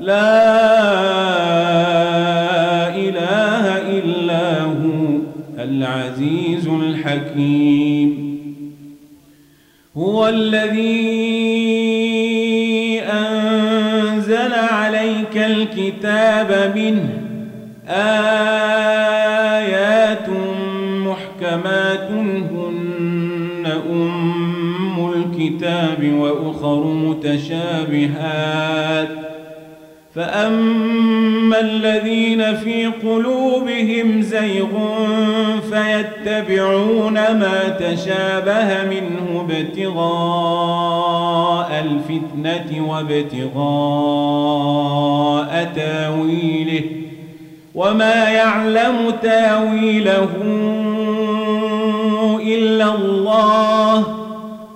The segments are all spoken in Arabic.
لا إله إلا هو العزيز الحكيم. هو الذي أنزل عليك الكتاب منه آيات محكمات هن أم الكتاب وأخر متشابهات. فأما الذين في قلوبهم زيغ فيتبعون ما تشابه منه ابتغاء الفتنة وابتغاء تاويله وما يعلم تاويله إلا الله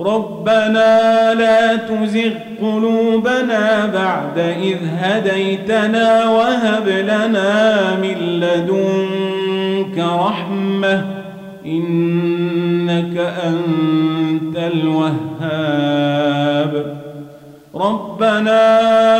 ربنا لا تزغ قلوبنا بعد إذ هديتنا وهب لنا من لدنك رحمة إنك أنت الوهاب. ربنا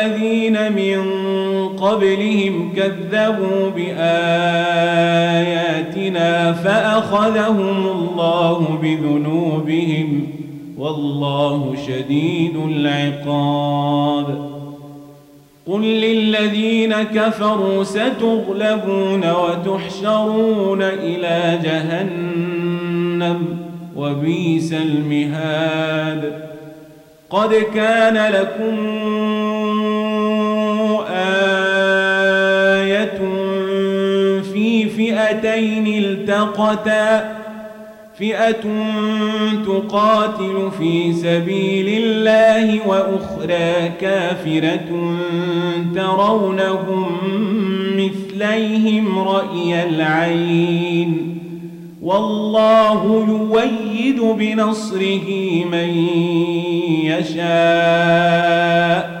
قبلهم كذبوا بآياتنا فأخذهم الله بذنوبهم والله شديد العقاب. قل للذين كفروا ستغلبون وتحشرون إلى جهنم وبيس المهاد. قد كان لكم فئتين التقتا فئة تقاتل في سبيل الله وأخرى كافرة ترونهم مثليهم رأي العين والله يويد بنصره من يشاء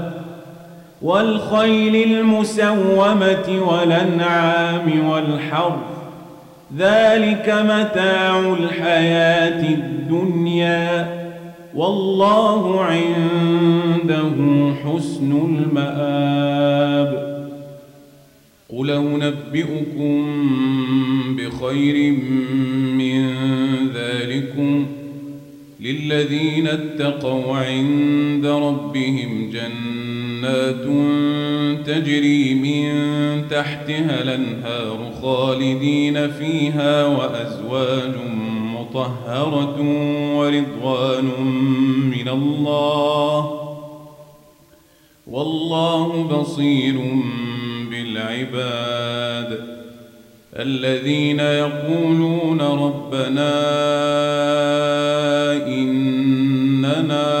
والخيل المسومة والأنعام والحرث ذلك متاع الحياة الدنيا. والله عنده حسن المآب. قل أنبئكم بخير من ذلكم. للذين اتقوا عند ربهم جنات تجري من تحتها الأنهار خالدين فيها وأزواج مطهرة ورضوان من الله والله بصير بالعباد الذين يقولون ربنا إننا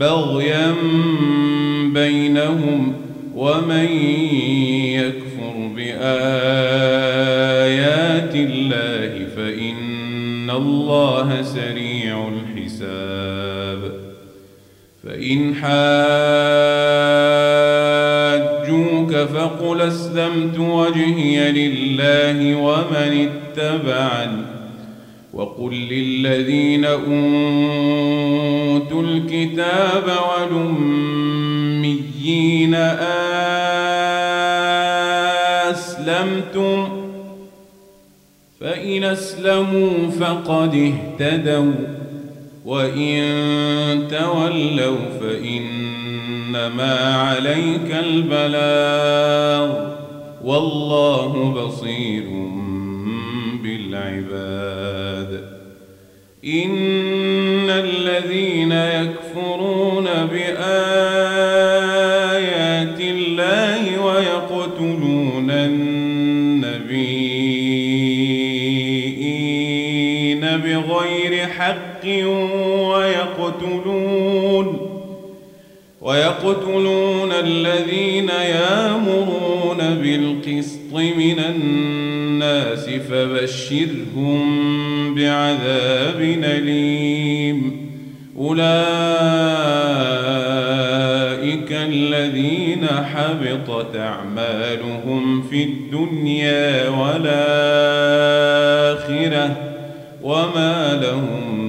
بغيا بينهم ومن يكفر بآيات الله فإن الله سريع الحساب فإن حاجوك فقل اسلمت وجهي لله ومن اتبعني وقل للذين أوتوا الكتاب والأميين أسلمتم فإن أسلموا فقد اهتدوا وإن تولوا فإنما عليك البلاغ والله بصير بالعباد. إن الذين يكفرون بآيات الله ويقتلون النبيين بغير حق ويقتلون ويقتلون الذين يامرون بالقسط من الناس فبشرهم بعذاب أليم. أولئك الذين حبطت أعمالهم في الدنيا والآخرة وما لهم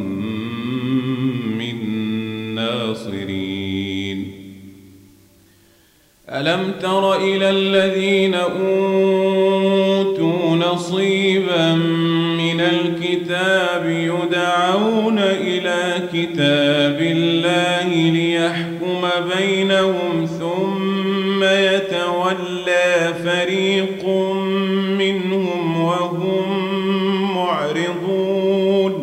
ألم تر إلى الذين أوتوا نصيبا الكتاب يدعون إلى كتاب الله ليحكم بينهم ثم يتولى فريق منهم وهم معرضون.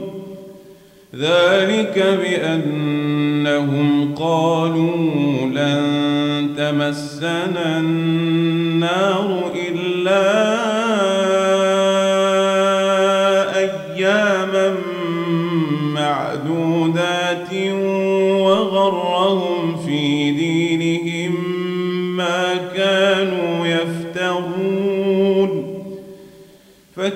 ذلك بأنهم قالوا لن تمسنا النار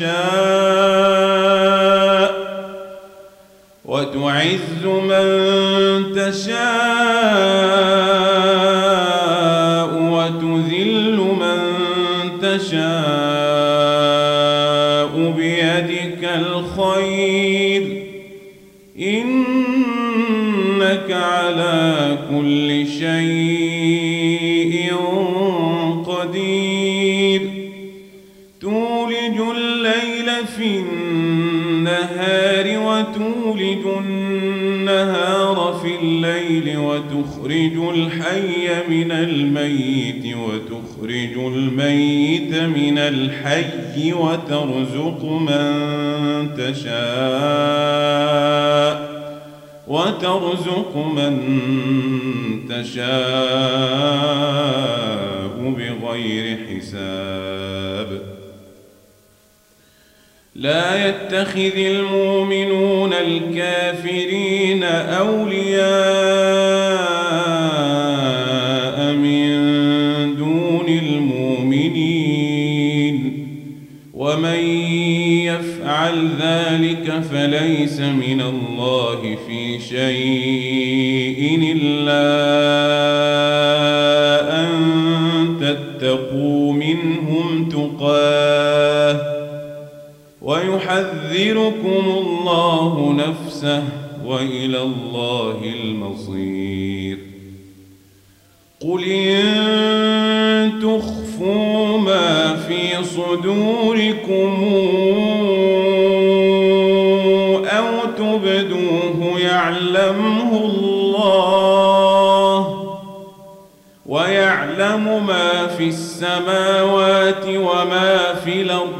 تشاء وتعز من تشاء وتذل من تشاء بيدك الخير. إنك على كل شيء وتولج النهار في الليل وتخرج الحي من الميت وتخرج الميت من الحي وترزق من تشاء وترزق من تشاء بغير حساب لا يتخذ المؤمنون الكافرين أولياء من دون المؤمنين. ومن يفعل ذلك فليس من الله في شيء. ويحذركم الله نفسه وإلى الله المصير قل إن تخفوا ما في صدوركم أو تبدوه يعلمه الله ويعلم ما في السماوات وما في الأرض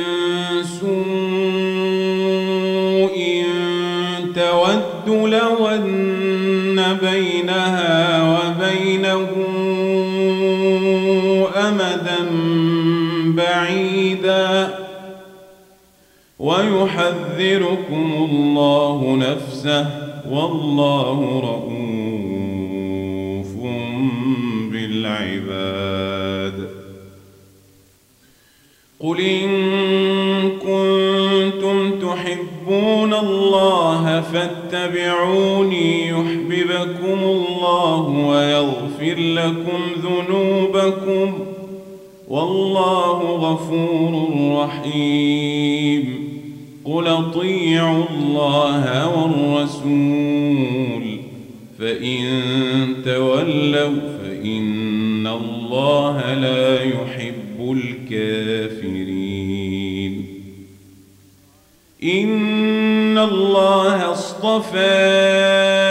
ويحذركم الله نفسه والله رؤوف بالعباد. قل إن كنتم تحبون الله فاتبعوني يحببكم الله ويغفر لكم ذنوبكم والله غفور رحيم. قل اطيعوا الله والرسول فإن تولوا فإن الله لا يحب الكافرين. إن الله اصطفى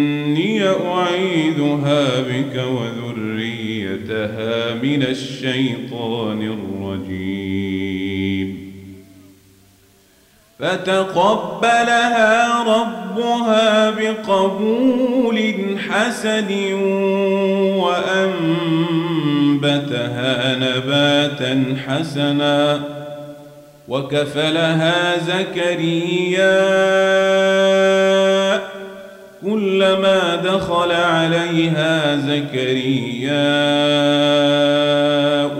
أعيذها بك وذريتها من الشيطان الرجيم. فتقبلها ربها بقبول حسن وأنبتها نباتا حسنا وكفلها زكريا كلما دخل عليها زكريا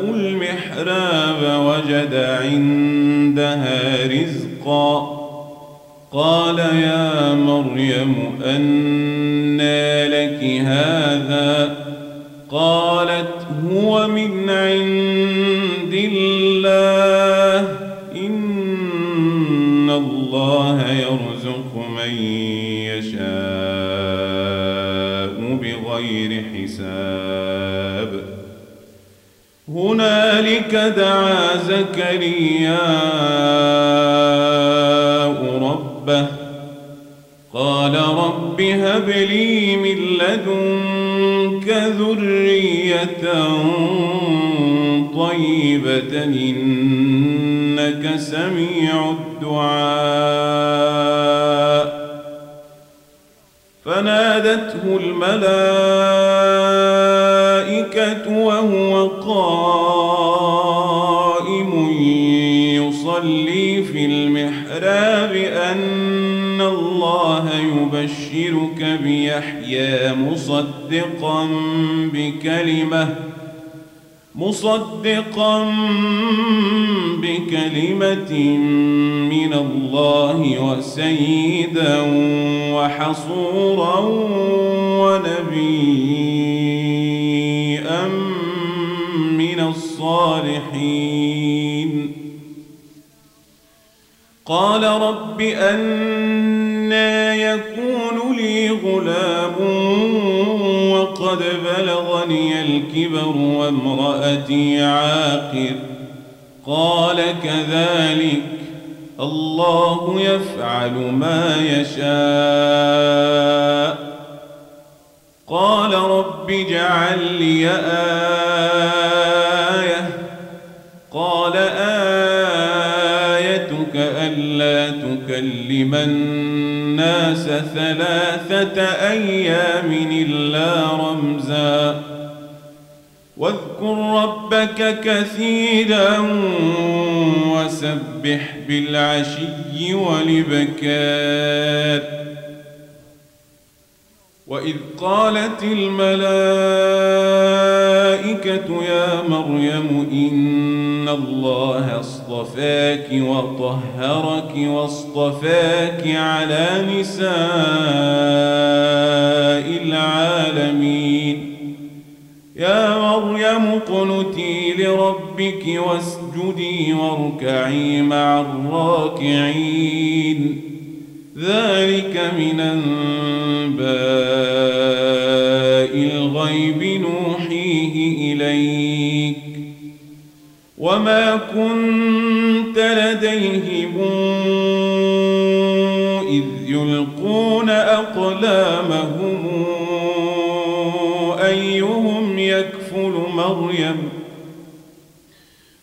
المحراب وجد عندها رزقا. قال يا مريم أنى لك هذا؟ قالت هو من عند الله. إن الله يرزق من بغير حساب. هنالك دعا زكريا ربه. قال رب هب لي من لدنك ذرية طيبة إنك سميع الدعاء. فنادته الملائكة وهو قائم يصلي في المحراب أن الله يبشرك بيحيى مصدقا بكلمة مصدقا بكلمة من الله وسيدا وحصورا ونبيا من الصالحين. قال رب أنا يكون لي غلام وقد بلغني الكبر وامرأتي عاقر. قال كذلك الله يفعل ما يشاء. قال رب اجعل لي آية. قال آيتك ألا تكلم الناس ثلاثة أيام إلا رمزا. واذكر ربك كثيرا وسبح بالعشي والبكار وإذ قالت الملائكة يا مريم إن الله اصطفاك وطهرك واصطفاك على نساء العالمين. يا مريم اقنتي لربك واسجدي واركعي مع الراكعين. ذلك من أنباء الغيب نوحيه إليك. وما كنت لديهم إذ يلقون أقلامهم. أيهم يكفل مريم؟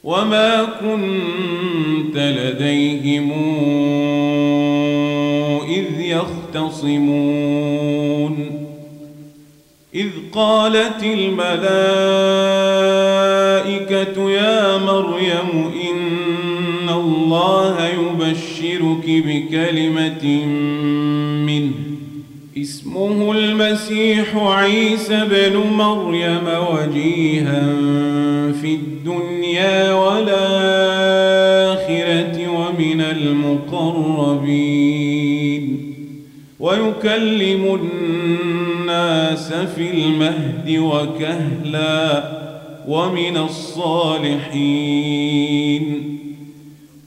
وما كنت لديهم إذ يختصمون. إذ قالت الملائكة يا مريم الله يبشرك بكلمة منه. اسمه المسيح عيسى بن مريم وجيها في الدنيا والآخرة ومن المقربين. ويكلم الناس في المهد وكهلا ومن الصالحين.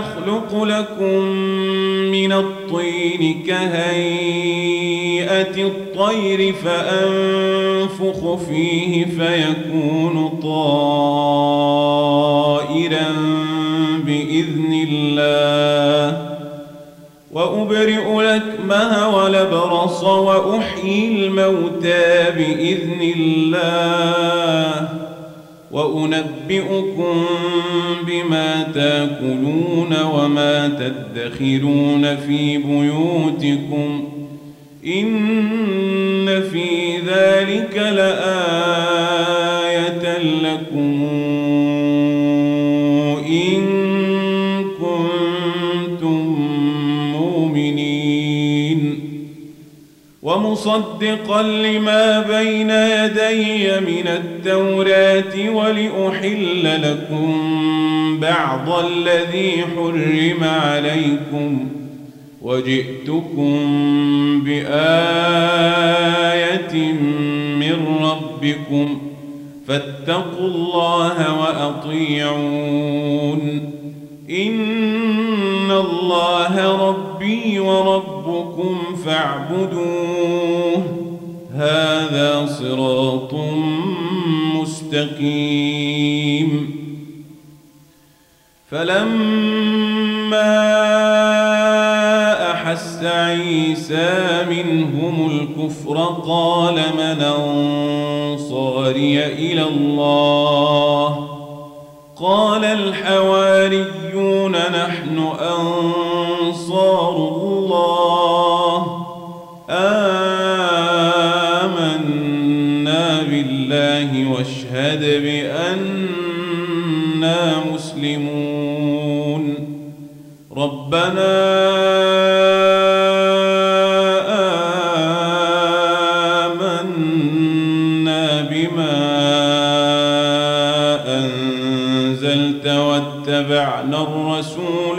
إني أخلق لكم من الطين كهيئة الطير فأنفخ فيه فيكون طائرا بإذن الله. وأبرئ لكمه ولبرص وأحيي الموتى بإذن الله. وأنبئكم بما تأكلون وما تدخرون في بيوتكم إن في ذلك لآية ومصدقا لما بين يدي من التوراة ولأحل لكم بعض الذي حرم عليكم وجئتكم بآية من ربكم فاتقوا الله وأطيعون إن الله ربي وربكم فاعبدوه. هذا صراط مستقيم. فلما أحس عيسى منهم الكفر قال من أنصاري إلى الله؟ قال الحواريون نحن أنصار الله. آمنا بالله واشهد بأننا مسلمون. ربنا واتبعنا الرسول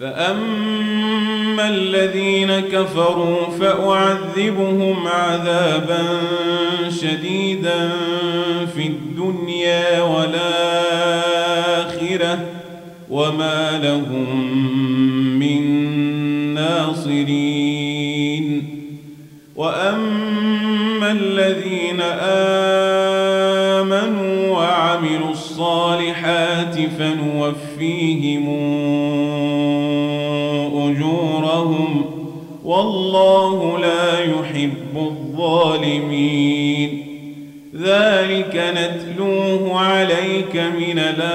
فأما الذين كفروا فأعذبهم عذابا شديدا في الدنيا والآخرة وما لهم من ناصرين وأما الذين آمنوا الصالحات فنوفيهم أجورهم والله لا يحب الظالمين ذلك نتلوه عليك من الآيات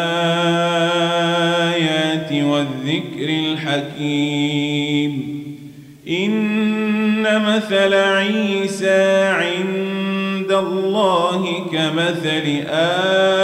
والذكر الحكيم إن مثل عيسى عند الله كمثل آدم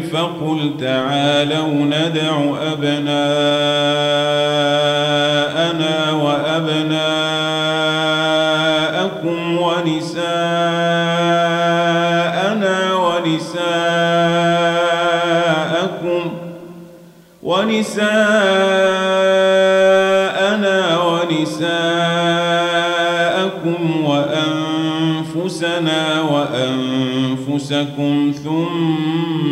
فقل تعالوا ندع أبناءنا وأبناءكم ونساءنا ونساءكم ونساءنا ونساءكم وأنفسنا وأنفسكم ثم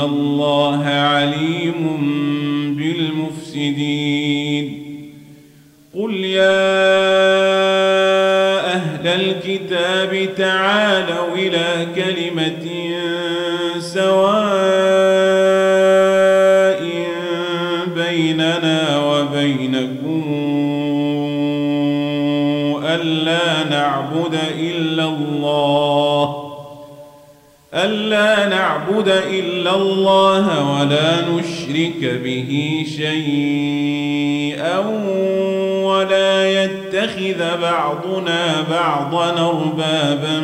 الله عليم بالمفسدين قل يا أهل الكتاب تعالوا ألا نعبد إلا الله ولا نشرك به شيئا ولا يتخذ بعضنا بعضا أربابا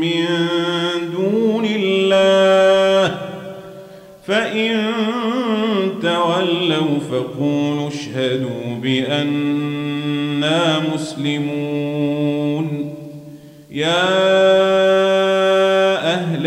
من دون الله. فإن تولوا فقولوا اشهدوا بأننا مسلمون. يا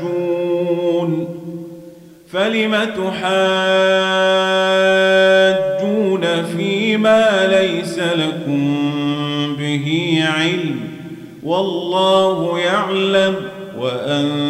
تحاجون فلم تحاجون فيما ليس لكم به علم والله يعلم وأنتم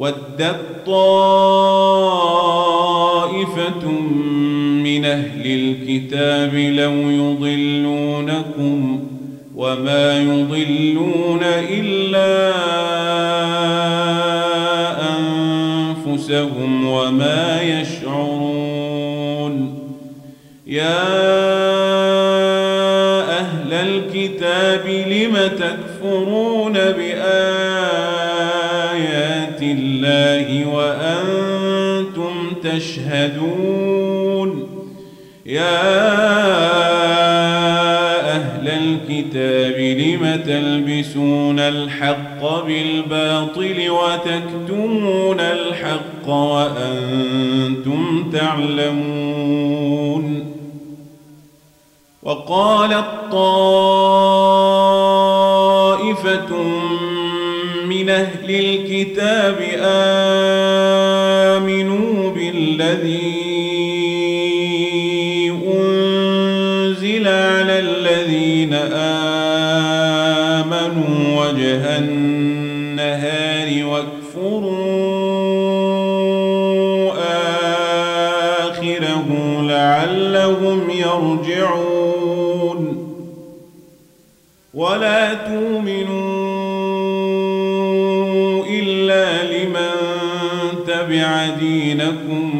ودت طائفة من أهل الكتاب لو يضلونكم وما يضلون إلا أنفسهم وما يشعرون. يا أهل الكتاب لم تكفرون تشهدون. يا أهل الكتاب لم تلبسون الحق بالباطل وتكتمون الحق وأنتم تعلمون؟ وقالت طائفة من أهل الكتاب آمنوا بالذي أنزل على الذين آمنوا وجه النهار واكفروا آخره لعلهم يرجعون. ولا تؤمنوا إلا لمن تبع دينكم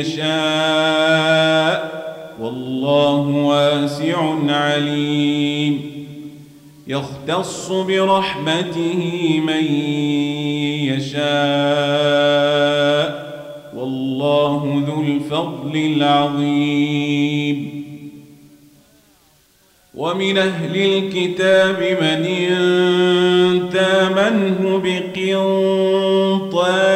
يشاء والله واسع عليم. يختص برحمته من يشاء والله ذو الفضل العظيم. ومن أهل الكتاب من إن تامنه بقنطار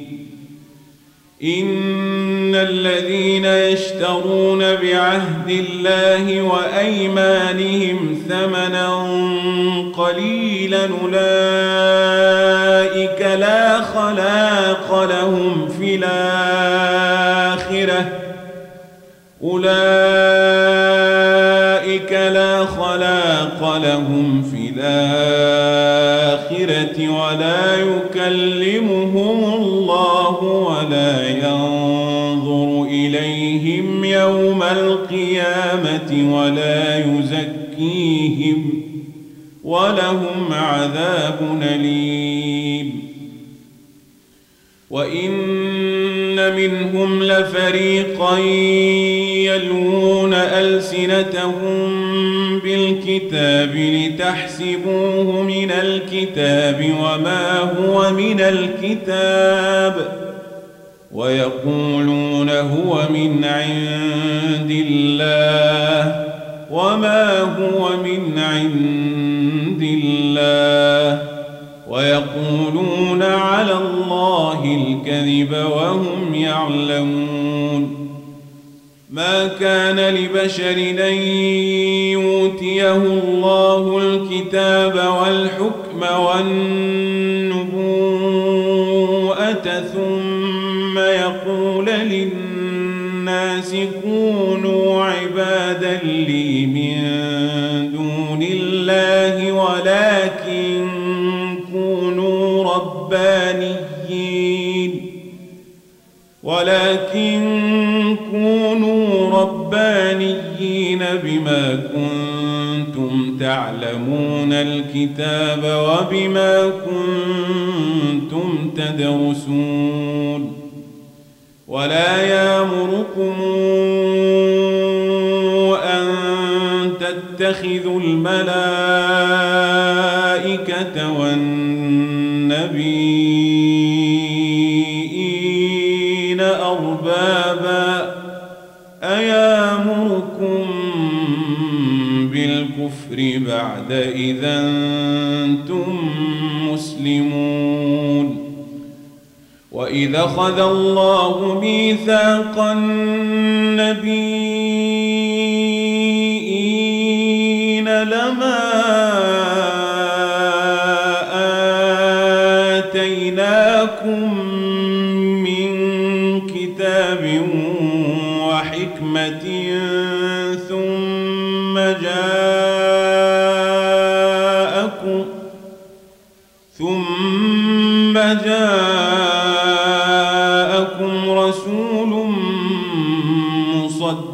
إن الذين يشترون بعهد الله وأيمانهم ثمنا قليلا أولئك لا خلاق لهم في الآخرة. أولئك لا خلاق لهم في الآخرة. القيامة ولا يزكيهم ولهم عذاب أليم. وإن منهم لفريقا يلوون ألسنتهم بالكتاب لتحسبوه من الكتاب وما هو من الكتاب. ويقولون هو من عند الله وما هو من عند الله ويقولون على الله الكذب وهم يعلمون ما كان لبشر أن يؤتيه الله الكتاب والحكم والنبوءه ولكن كونوا ربانيين بما كنتم تعلمون الكتاب وبما كنتم تدرسون ولا يامركم أن تتخذوا الملائكة والنبيين بالكفر بعد إذا أنتم مسلمون. وإذا خذ الله ميثاق النبيين لما آتيناكم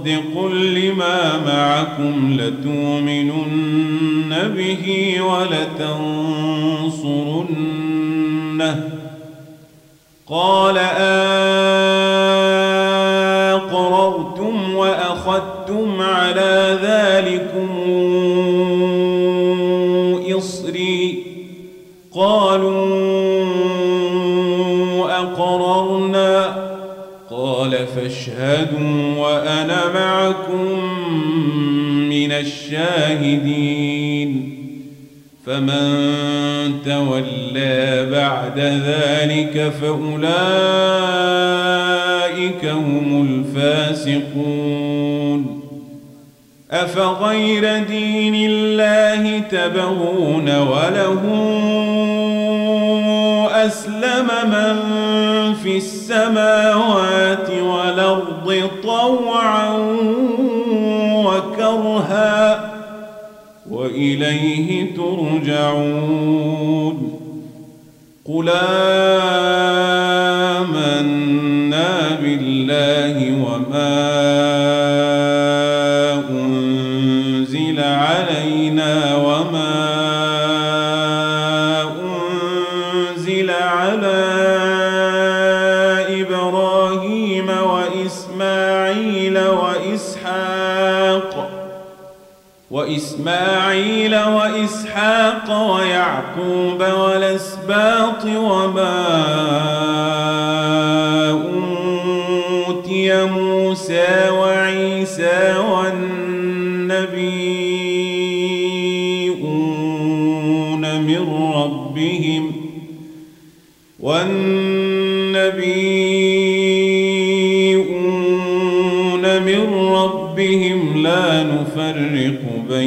مصدق لما معكم لتؤمنن به ولتنصرنه. قال أقررتم فاشهدوا وأنا معكم من الشاهدين. فمن تولى بعد ذلك فأولئك هم الفاسقون. أفغير دين الله تبغون وله أسلم من في السماوات والأرض طوعا وكرها وإليه ترجعون. قل آمنا وإسماعيل وإسحاق ويعقوب والأسباط وما أوتي موسى وعيسى والنبيون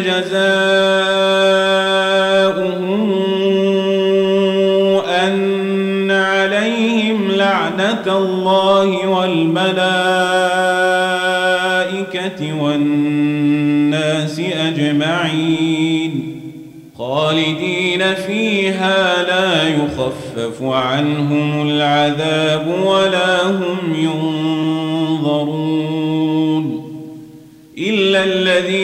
جزاؤهم أن عليهم لعنة الله والملائكة والناس أجمعين خالدين فيها لا يخفف عنهم العذاب ولا هم ينظرون إلا الذين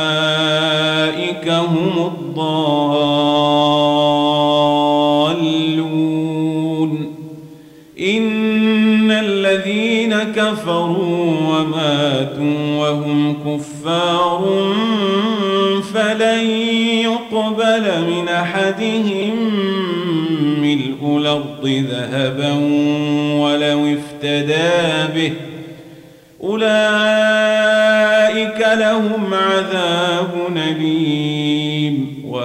هم الضالون. إن الذين كفروا وماتوا وهم كفار فلن يقبل من أحدهم ملء الأرض ذهبا ولو افتدى به. أولئك لهم عذاب أليم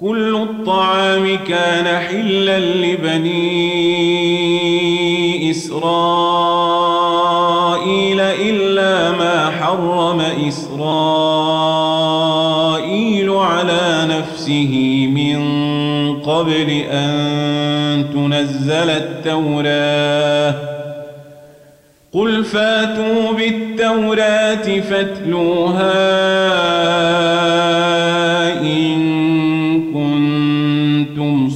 كل الطعام كان حلا لبني إسرائيل إلا ما حرم إسرائيل على نفسه من قبل أن تنزل التوراة. قل فاتوا بالتوراة فاتلوها إن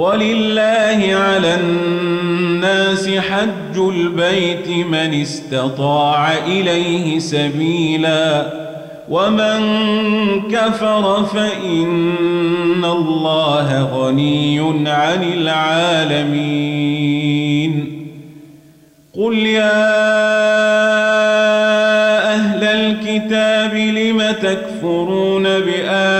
ولله على الناس حج البيت من استطاع إليه سبيلا ومن كفر فإن الله غني عن العالمين. قل يا أهل الكتاب لم تكفرون بآيات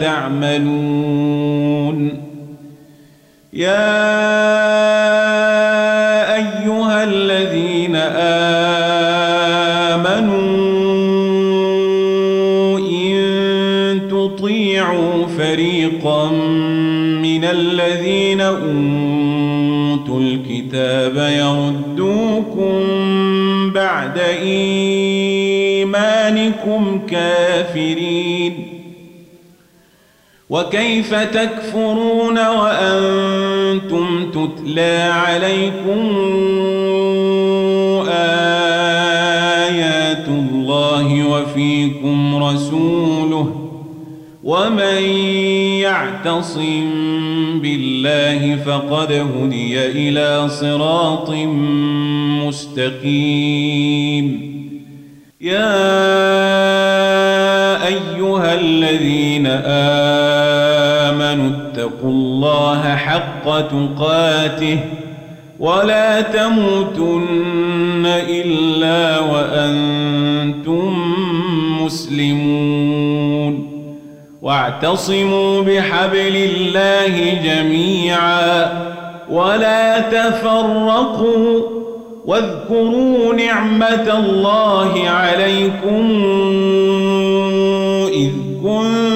تعملون. يا أيها الذين آمنوا إن تطيعوا فريقا من الذين أوتوا الكتاب يردوكم بعد إيمانكم كافرين. وكيف تكفرون وأنتم تتلى عليكم آيات الله وفيكم رسوله ومن يعتصم بالله فقد هدي إلى صراط مستقيم. يا أيها الذين آمنوا اتقوا الله حق تقاته ولا تموتن إلا وأنتم مسلمون واعتصموا بحبل الله جميعا ولا تفرقوا واذكروا نعمة الله عليكم إذ كنتم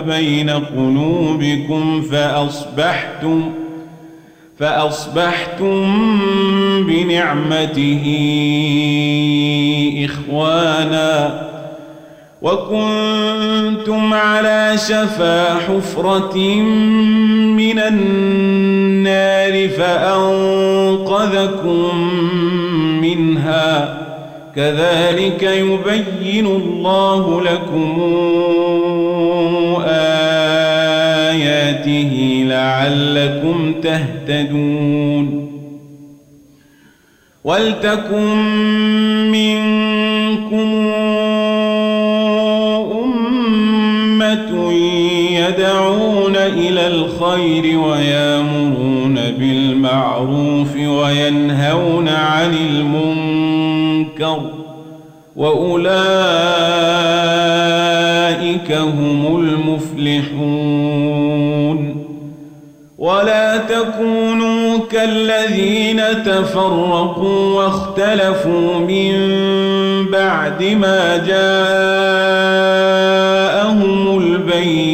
بين قلوبكم فأصبحتم فأصبحتم بنعمته إخوانا وكنتم على شفا حفرة من النار فأنقذكم منها كذلك يبين الله لكم آياته لعلكم تهتدون ولتكن منكم أمة يدعون إلى الخير ويامرون بالمعروف وينهون عن المنكر وأولئك هم المفلحون ولا تكونوا كالذين تفرقوا واختلفوا من بعد ما جاءهم البينات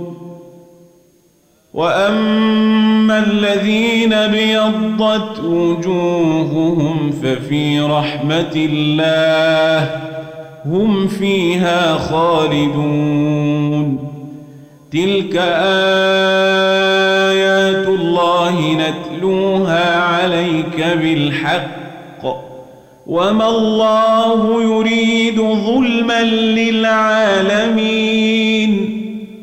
وأما الذين بيضت وجوههم ففي رحمة الله هم فيها خالدون تلك آيات الله نتلوها عليك بالحق وما الله يريد ظلما للعالمين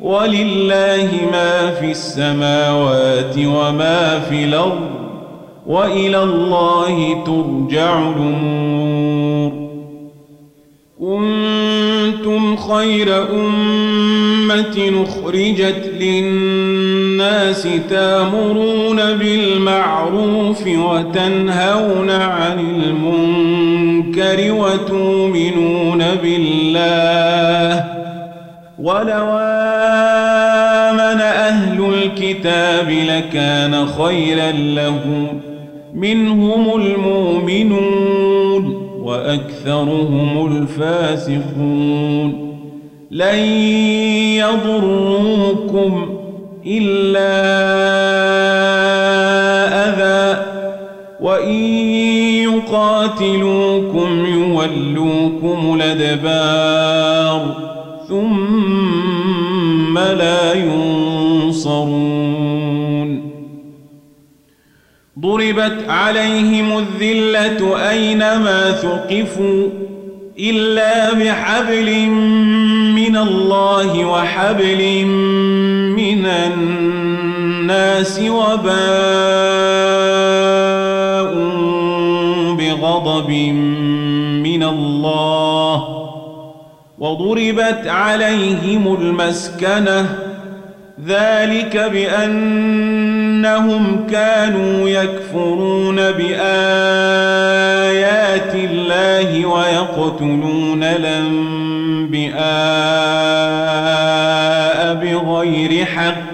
ولله ما في السماوات وما في الأرض وإلى الله ترجع الأمور. كنتم خير أمة أخرجت للناس تأمرون بالمعروف وتنهون عن المنكر وتؤمنون بالله. ولو الكتاب لكان خيرا لهم. منهم المؤمنون وأكثرهم الفاسقون. لن يضروكم إلا أذى. وإن يقاتلوكم يولوكم الأدبار. ثم ضربت عليهم الذلة أينما ثقفوا إلا بحبل من الله وحبل من الناس وباء بغضب من الله وضربت عليهم المسكنة ذلك بأنهم كانوا يكفرون بآيات الله ويقتلون الأنبياء بغير حق.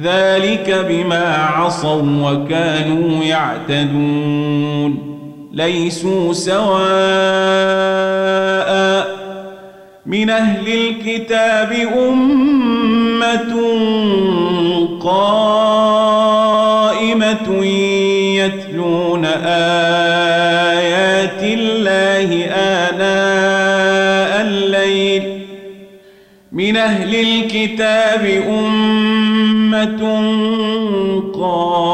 ذلك بما عصوا وكانوا يعتدون. ليسوا سواء من أهل الكتاب أمة قائمة يتلون آيات الله آناء الليل. من أهل الكتاب أمة قائمة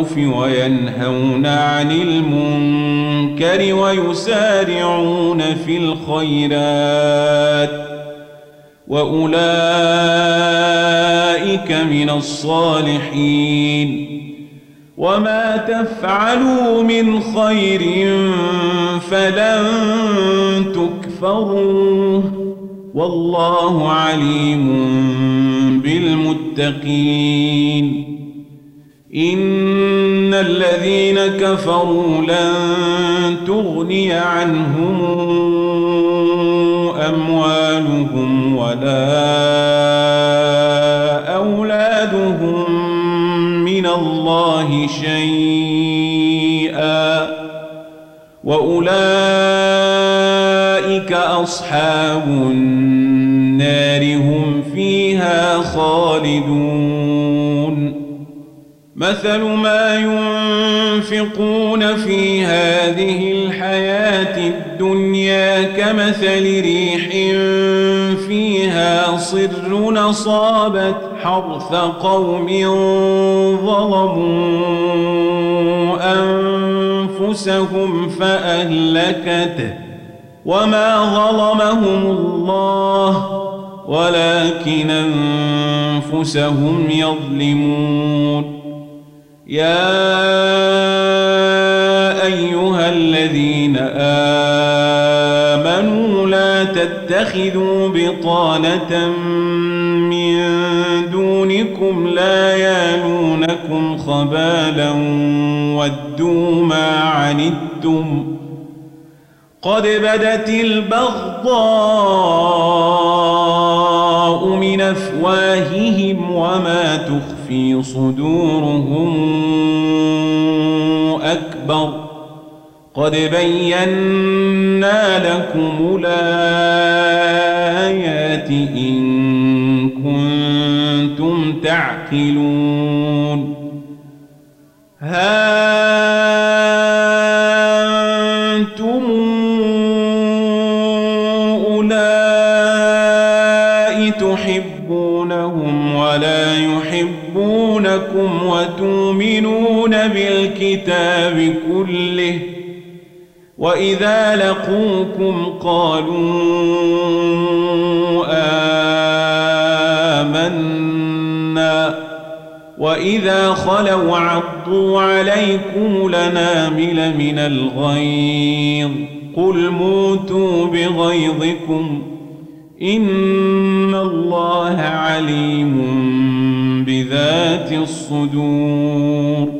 بالمعروف وينهون عن المنكر ويسارعون في الخيرات وأولئك من الصالحين وما تفعلوا من خير فلن تكفروه والله عليم بالمتقين إن الذين كفروا لن تغني عنهم أموالهم ولا أولادهم من الله شيئا وأولئك أصحاب النار هم فيها خالدون مثل ما ينفقون في هذه الحياة الدنيا كمثل ريح فيها صر نصابت حرث قوم ظلموا أنفسهم فأهلكته وما ظلمهم الله ولكن أنفسهم يظلمون يا أيها الذين آمنوا لا تتخذوا بطانة من دونكم لا يالونكم خبالا ودوا ما عنتم قد بدت البغضاء من أفواههم وما تخفي صدورهم أكبر قد بينا لكم الآيات إن كنتم تعقلون. ها بالكتاب كله وإذا لقوكم قالوا آمنا. وإذا خلوا عضوا عليكم لنامل من الغيظ. قل موتوا بغيظكم. إن الله عليم بذات الصدور.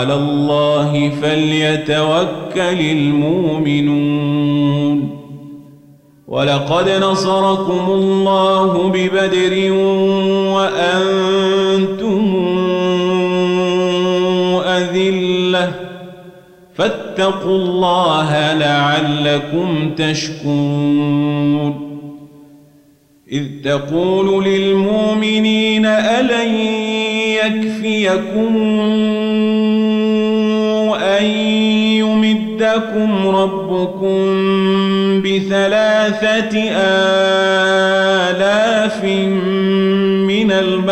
وعلى الله فليتوكل المؤمنون. ولقد نصركم الله ببدر وأنتم أذلة. فاتقوا الله لعلكم تشكرون. إذ تقول للمؤمنين ألن يكفيكم يمدكم ربكم بثلاثة آلاف من الملائكة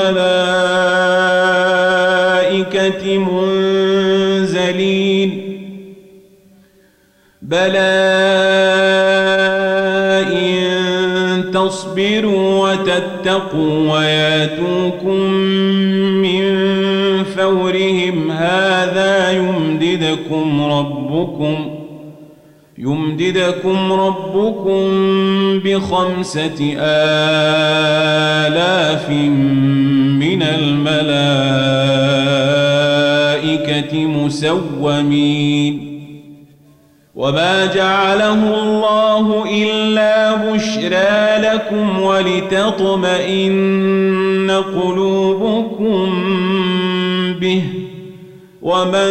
منزلين. بلى إن تصبروا وتتقوا وياتوكم من فورهم هذا يمددكم ربكم. يمددكم ربكم بخمسة آلاف من الملائكة مسومين. وما جعله الله إلا بشرى لكم ولتطمئن قلوبكم به. وما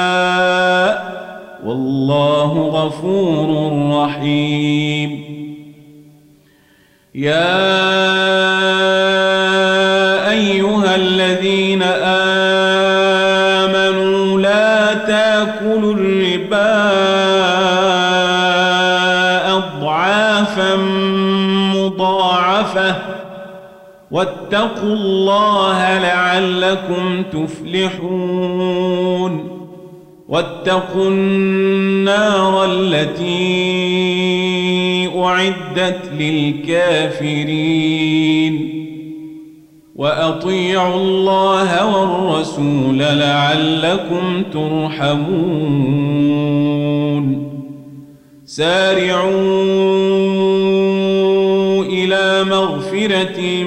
غفور رحيم. يا أيها الذين آمنوا لا تأكلوا الربا واتقوا الله لعلكم تفلحون. واتقوا النار التي أعدت للكافرين. وأطيعوا الله والرسول لعلكم ترحمون. سارعوا إلى مغفرة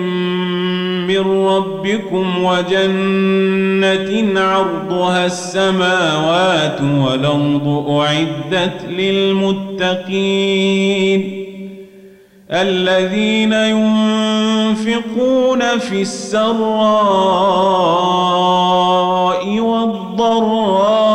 من ربكم وجنة عرضها السماوات والأرض أعدت للمتقين الذين ينفقون في السراء والضراء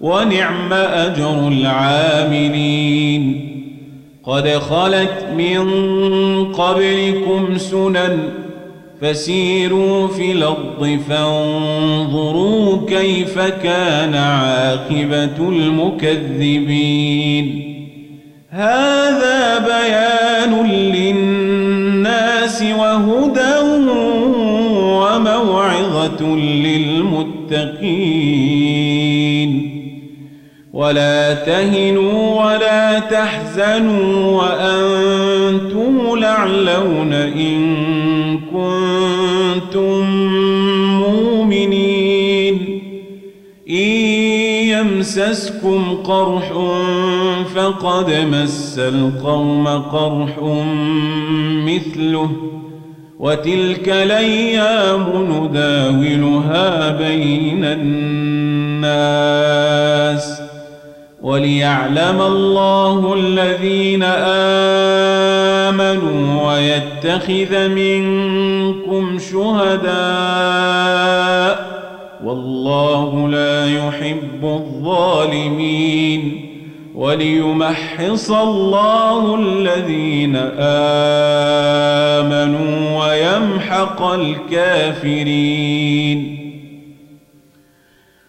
ونعم أجر العاملين. قد خلت من قبلكم سنن فسيروا في الأرض فانظروا كيف كان عاقبة المكذبين. هذا بيان للناس وهدى وموعظة للمتقين. ولا تهنوا ولا تحزنوا وأنتم لعلون إن كنتم مؤمنين. إن يمسسكم قرح فقد مس القوم قرح مثله وتلك الأيام نداولها بين الناس. وليعلم الله الذين آمنوا ويتخذ منكم شهداء والله لا يحب الظالمين وليمحص الله الذين آمنوا ويمحق الكافرين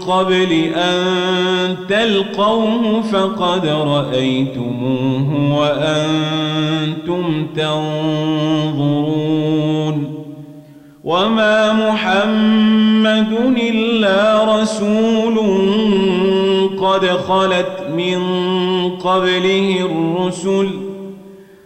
قبل أن تلقوه فقد رأيتموه وأنتم تنظرون وما محمد إلا رسول قد خلت من قبله الرسل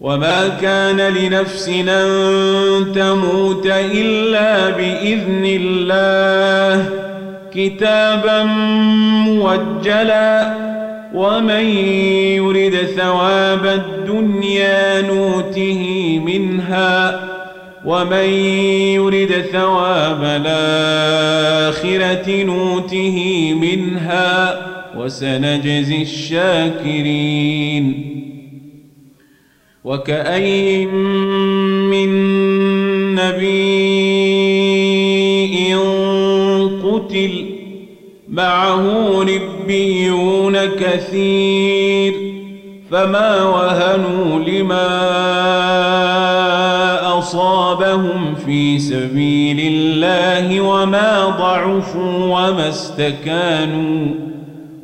وما كان لنفس أن تموت إلا بإذن الله. كتابا موجلا. ومن يرد ثواب الدنيا نوته منها. ومن يرد ثواب الآخرة نوته منها. وسنجزي الشاكرين. وكأين من نبي قتل معه ربيون كثير فما وهنوا لما أصابهم في سبيل الله وما ضعفوا وما استكانوا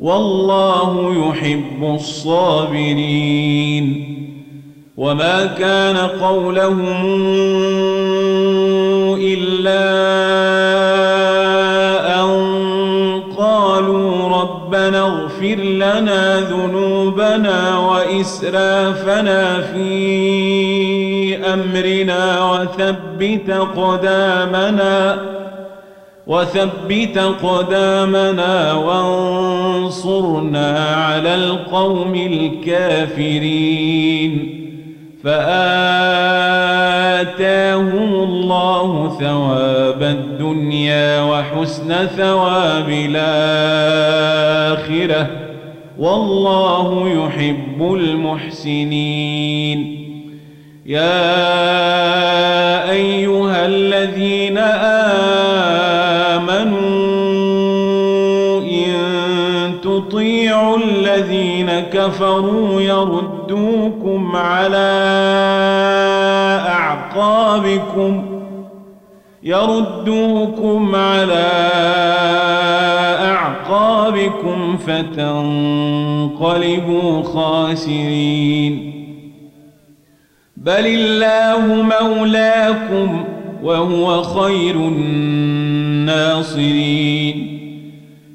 والله يحب الصابرين وما كان قولهم إلا أن قالوا ربنا اغفر لنا ذنوبنا وإسرافنا في أمرنا وثبت قدامنا وثبت قدامنا وانصرنا على القوم الكافرين فآتاهم الله ثواب الدنيا وحسن ثواب الآخرة. والله يحب المحسنين. يا أيها الذين آمنوا إن تطيعوا الذين كفروا يردوكم على أعقابكم يردوكم على أعقابكم فتنقلبوا خاسرين. بل الله مولاكم وهو خير الناصرين.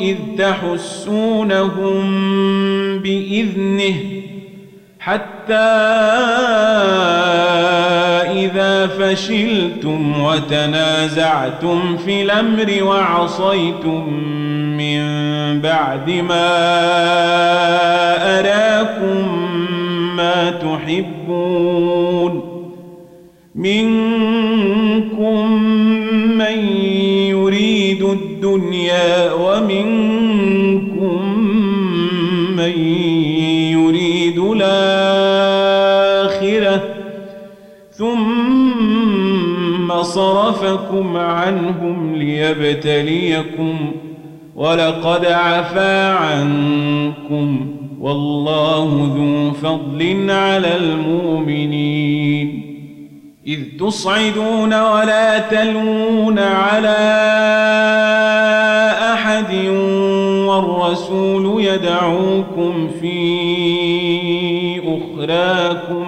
إذ تحسونهم بإذنه حتى إذا فشلتم وتنازعتم في الأمر وعصيتم من بعد ما أراكم ما تحبون منكم من يريد الدنيا ومن ثم صرفكم عنهم ليبتليكم ولقد عفا عنكم والله ذو فضل على المؤمنين. إذ تصعدون ولا تلون على أحد والرسول يدعوكم في أخراكم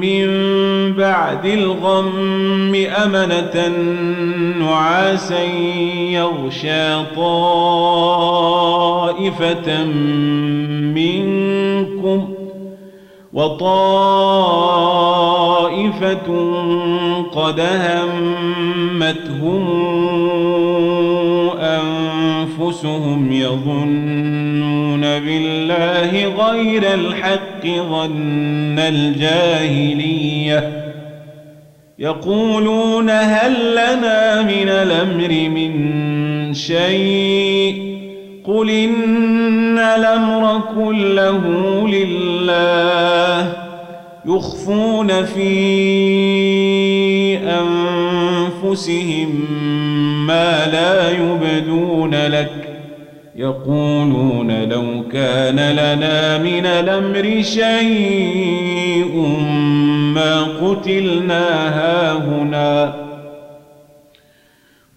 من بعد الغم أمنة نعاسا يغشى طائفة منكم وطائفة قد همتهم أنفسهم يظنون بالله غير الحق ظن الجاهلية. يقولون هل لنا من الأمر من شيء؟ قل إن الأمر كله لله. يخفون في أنفسهم ما لا يبدون لك. يقولون لو كان لنا من الأمر شيء ما قتلنا هاهنا.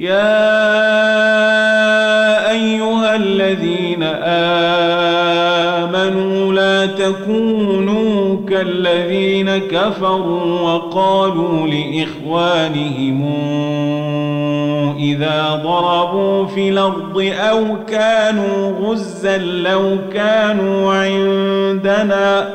يا أيها الذين آمنوا لا تكونوا كالذين كفروا وقالوا لإخوانهم إذا ضربوا في الأرض أو كانوا غزا لو كانوا عندنا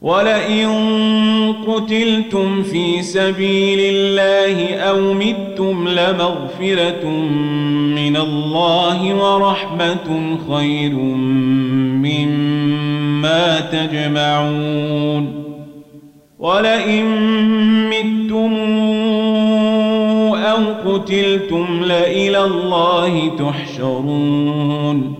ولئن قتلتم في سبيل الله أو متم لمغفرة من الله ورحمة خير مما تجمعون. ولئن متم أو قتلتم لإلى الله تحشرون.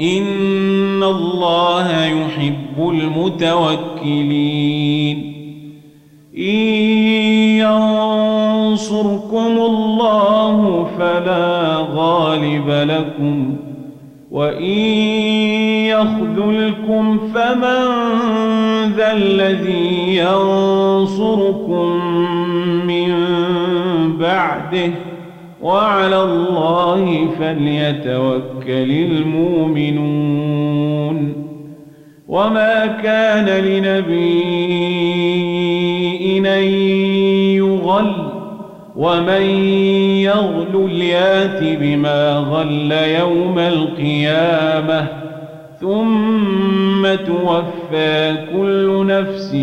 إن الله يحب المتوكلين إن ينصركم الله فلا غالب لكم وإن يخذلكم فمن ذا الذي ينصركم من بعده وعلى الله فليتوكل المؤمنون. وما كان لنبي أن يغل ومن يغل ليأت بما غل يوم القيامة ثم توفى كل نفس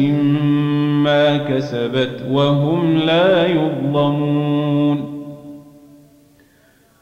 ما كسبت وهم لا يظلمون.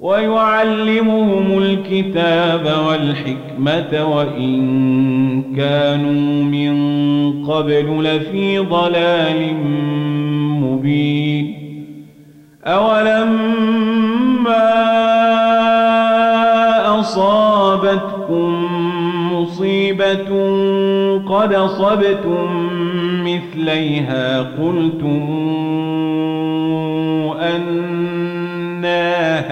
ويعلمهم الكتاب والحكمة وإن كانوا من قبل لفي ضلال مبين. أولما أصابتكم مصيبة قد أصبتم مثليها قلتم أن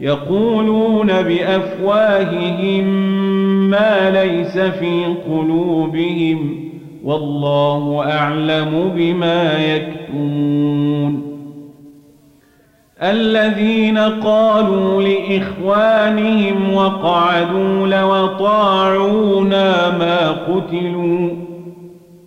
يقولون بأفواههم ما ليس في قلوبهم والله أعلم بما يكتمون. الذين قالوا لإخوانهم وقعدوا لو طاعونا ما قتلوا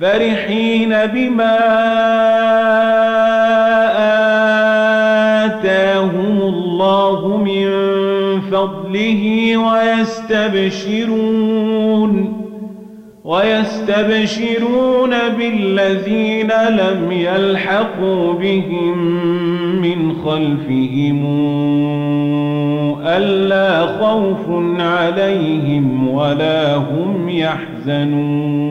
فرحين بما آتاهم الله من فضله ويستبشرون ويستبشرون بالذين لم يلحقوا بهم من خلفهم ألا خوف عليهم ولا هم يحزنون.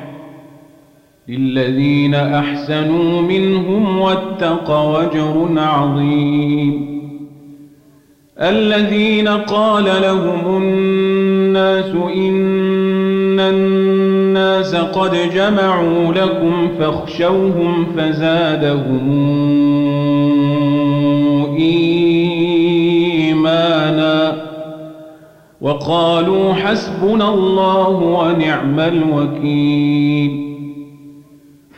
للذين أحسنوا منهم واتقوا وجر عظيم الذين قال لهم الناس إن الناس قد جمعوا لكم فاخشوهم فزادهم إيمانا وقالوا حسبنا الله ونعم الوكيل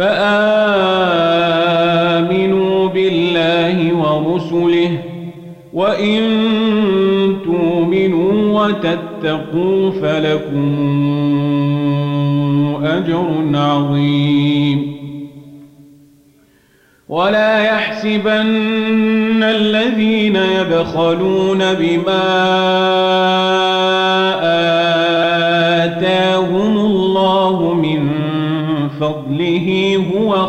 فآمنوا بالله ورسله وإن تؤمنوا وتتقوا فلكم أجر عظيم. ولا يحسبن الذين يبخلون بما آتاهم الله من فضله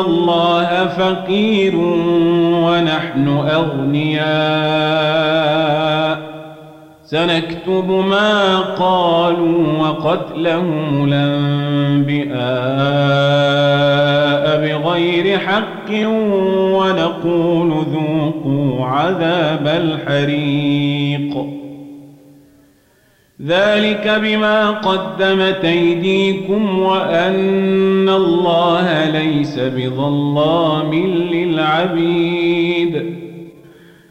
الله فقير ونحن أغنياء. سنكتب ما قالوا وقتلهم الأنبياء بغير حق ونقول ذوقوا عذاب الحريق. ذلك بما قدمت أيديكم وأن الله ليس بظلام للعبيد.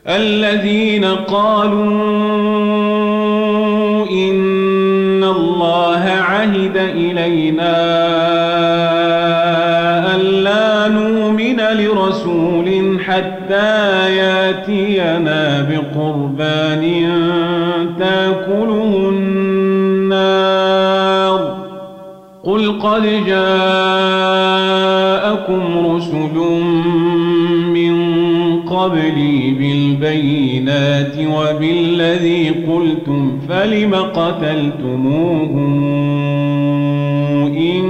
الذين قالوا إن الله عهد إلينا ألا نؤمن لرسول حتى ياتينا بقربان قل قد جاءكم رسل من قبلي بالبينات وبالذي قلتم فلم قتلتموهم إن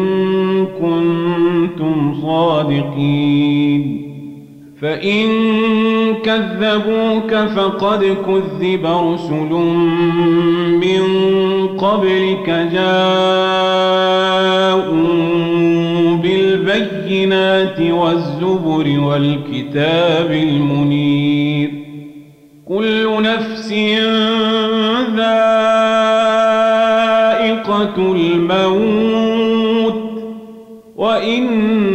كنتم صادقين فإن كذبوك فقد كذب رسل قبلك جاءوا بالبينات والزبر والكتاب المنير. كل نفس ذائقة الموت وإنما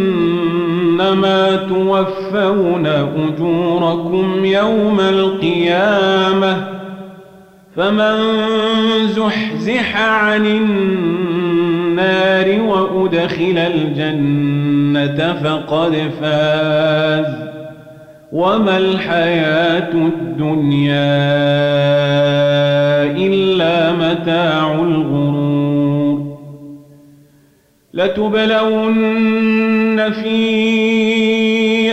توفون أجوركم يوم القيامة. فمن زحزح عن النار وأدخل الجنة فقد فاز وما الحياة الدنيا إلا متاع الغرور لتبلون في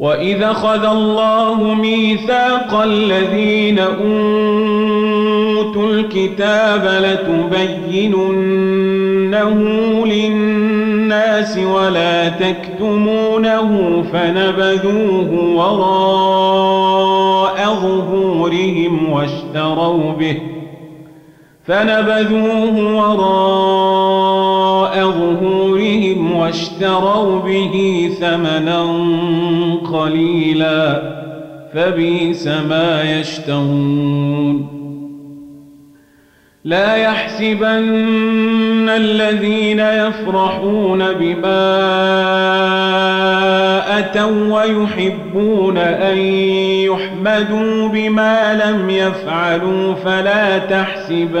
وإذا خذ الله ميثاق الذين أوتوا الكتاب لتبيننه للناس ولا تكتمونه فنبذوه وراء ظهورهم واشتروا به فنبذوه وراء ظهورهم واشتروا به ثمنا قليلا فبئس ما يشترون. لا يحسبن الذين يفرحون بما أتوا ويحبون أن يحمدوا بما لم يفعلوا فلا تحسبنهم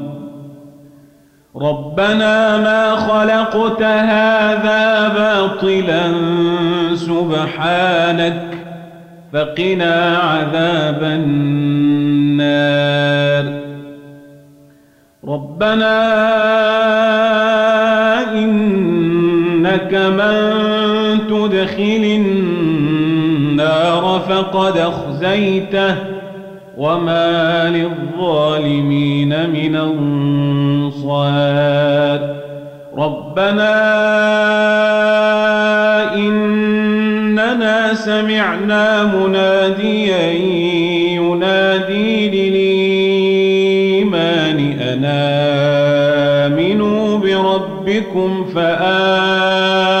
ربنا ما خلقت هذا باطلا سبحانك فقنا عذاب النار. ربنا إنك من تدخل النار فقد أخزيته. وما للظالمين من أنصار ربنا إننا سمعنا مناديا ينادي للإيمان أن آمنوا بربكم فآمنا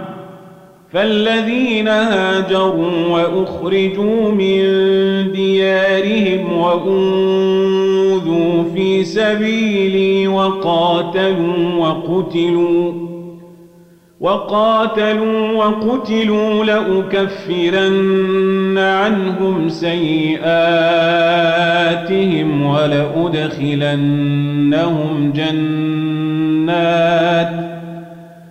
فالذين هاجروا وأخرجوا من ديارهم وأوذوا في سبيلي وقاتلوا وقتلوا وقاتلوا وقتلوا لأكفرن عنهم سيئاتهم ولأدخلنهم جنات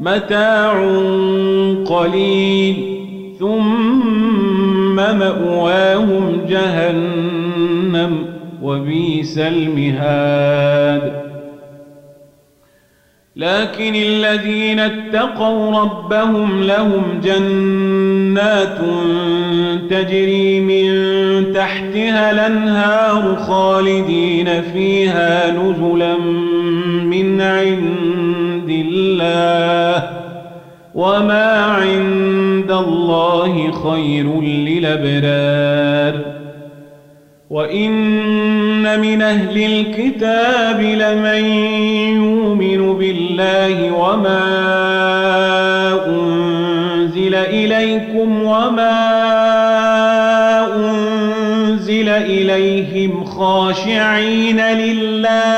متاع قليل. ثم مأواهم جهنم وبيس المهاد. لكن الذين اتقوا ربهم لهم جنات تجري من تحتها الأنهار خالدين فيها نزلا من عند الله. وما عند الله خير للابرار وان من أهل الكتاب لمن يؤمن بالله وما انزل اليكم وما انزل اليهم خاشعين لله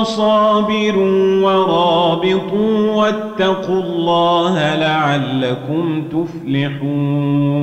وصابروا ورابطوا واتقوا الله لعلكم تفلحون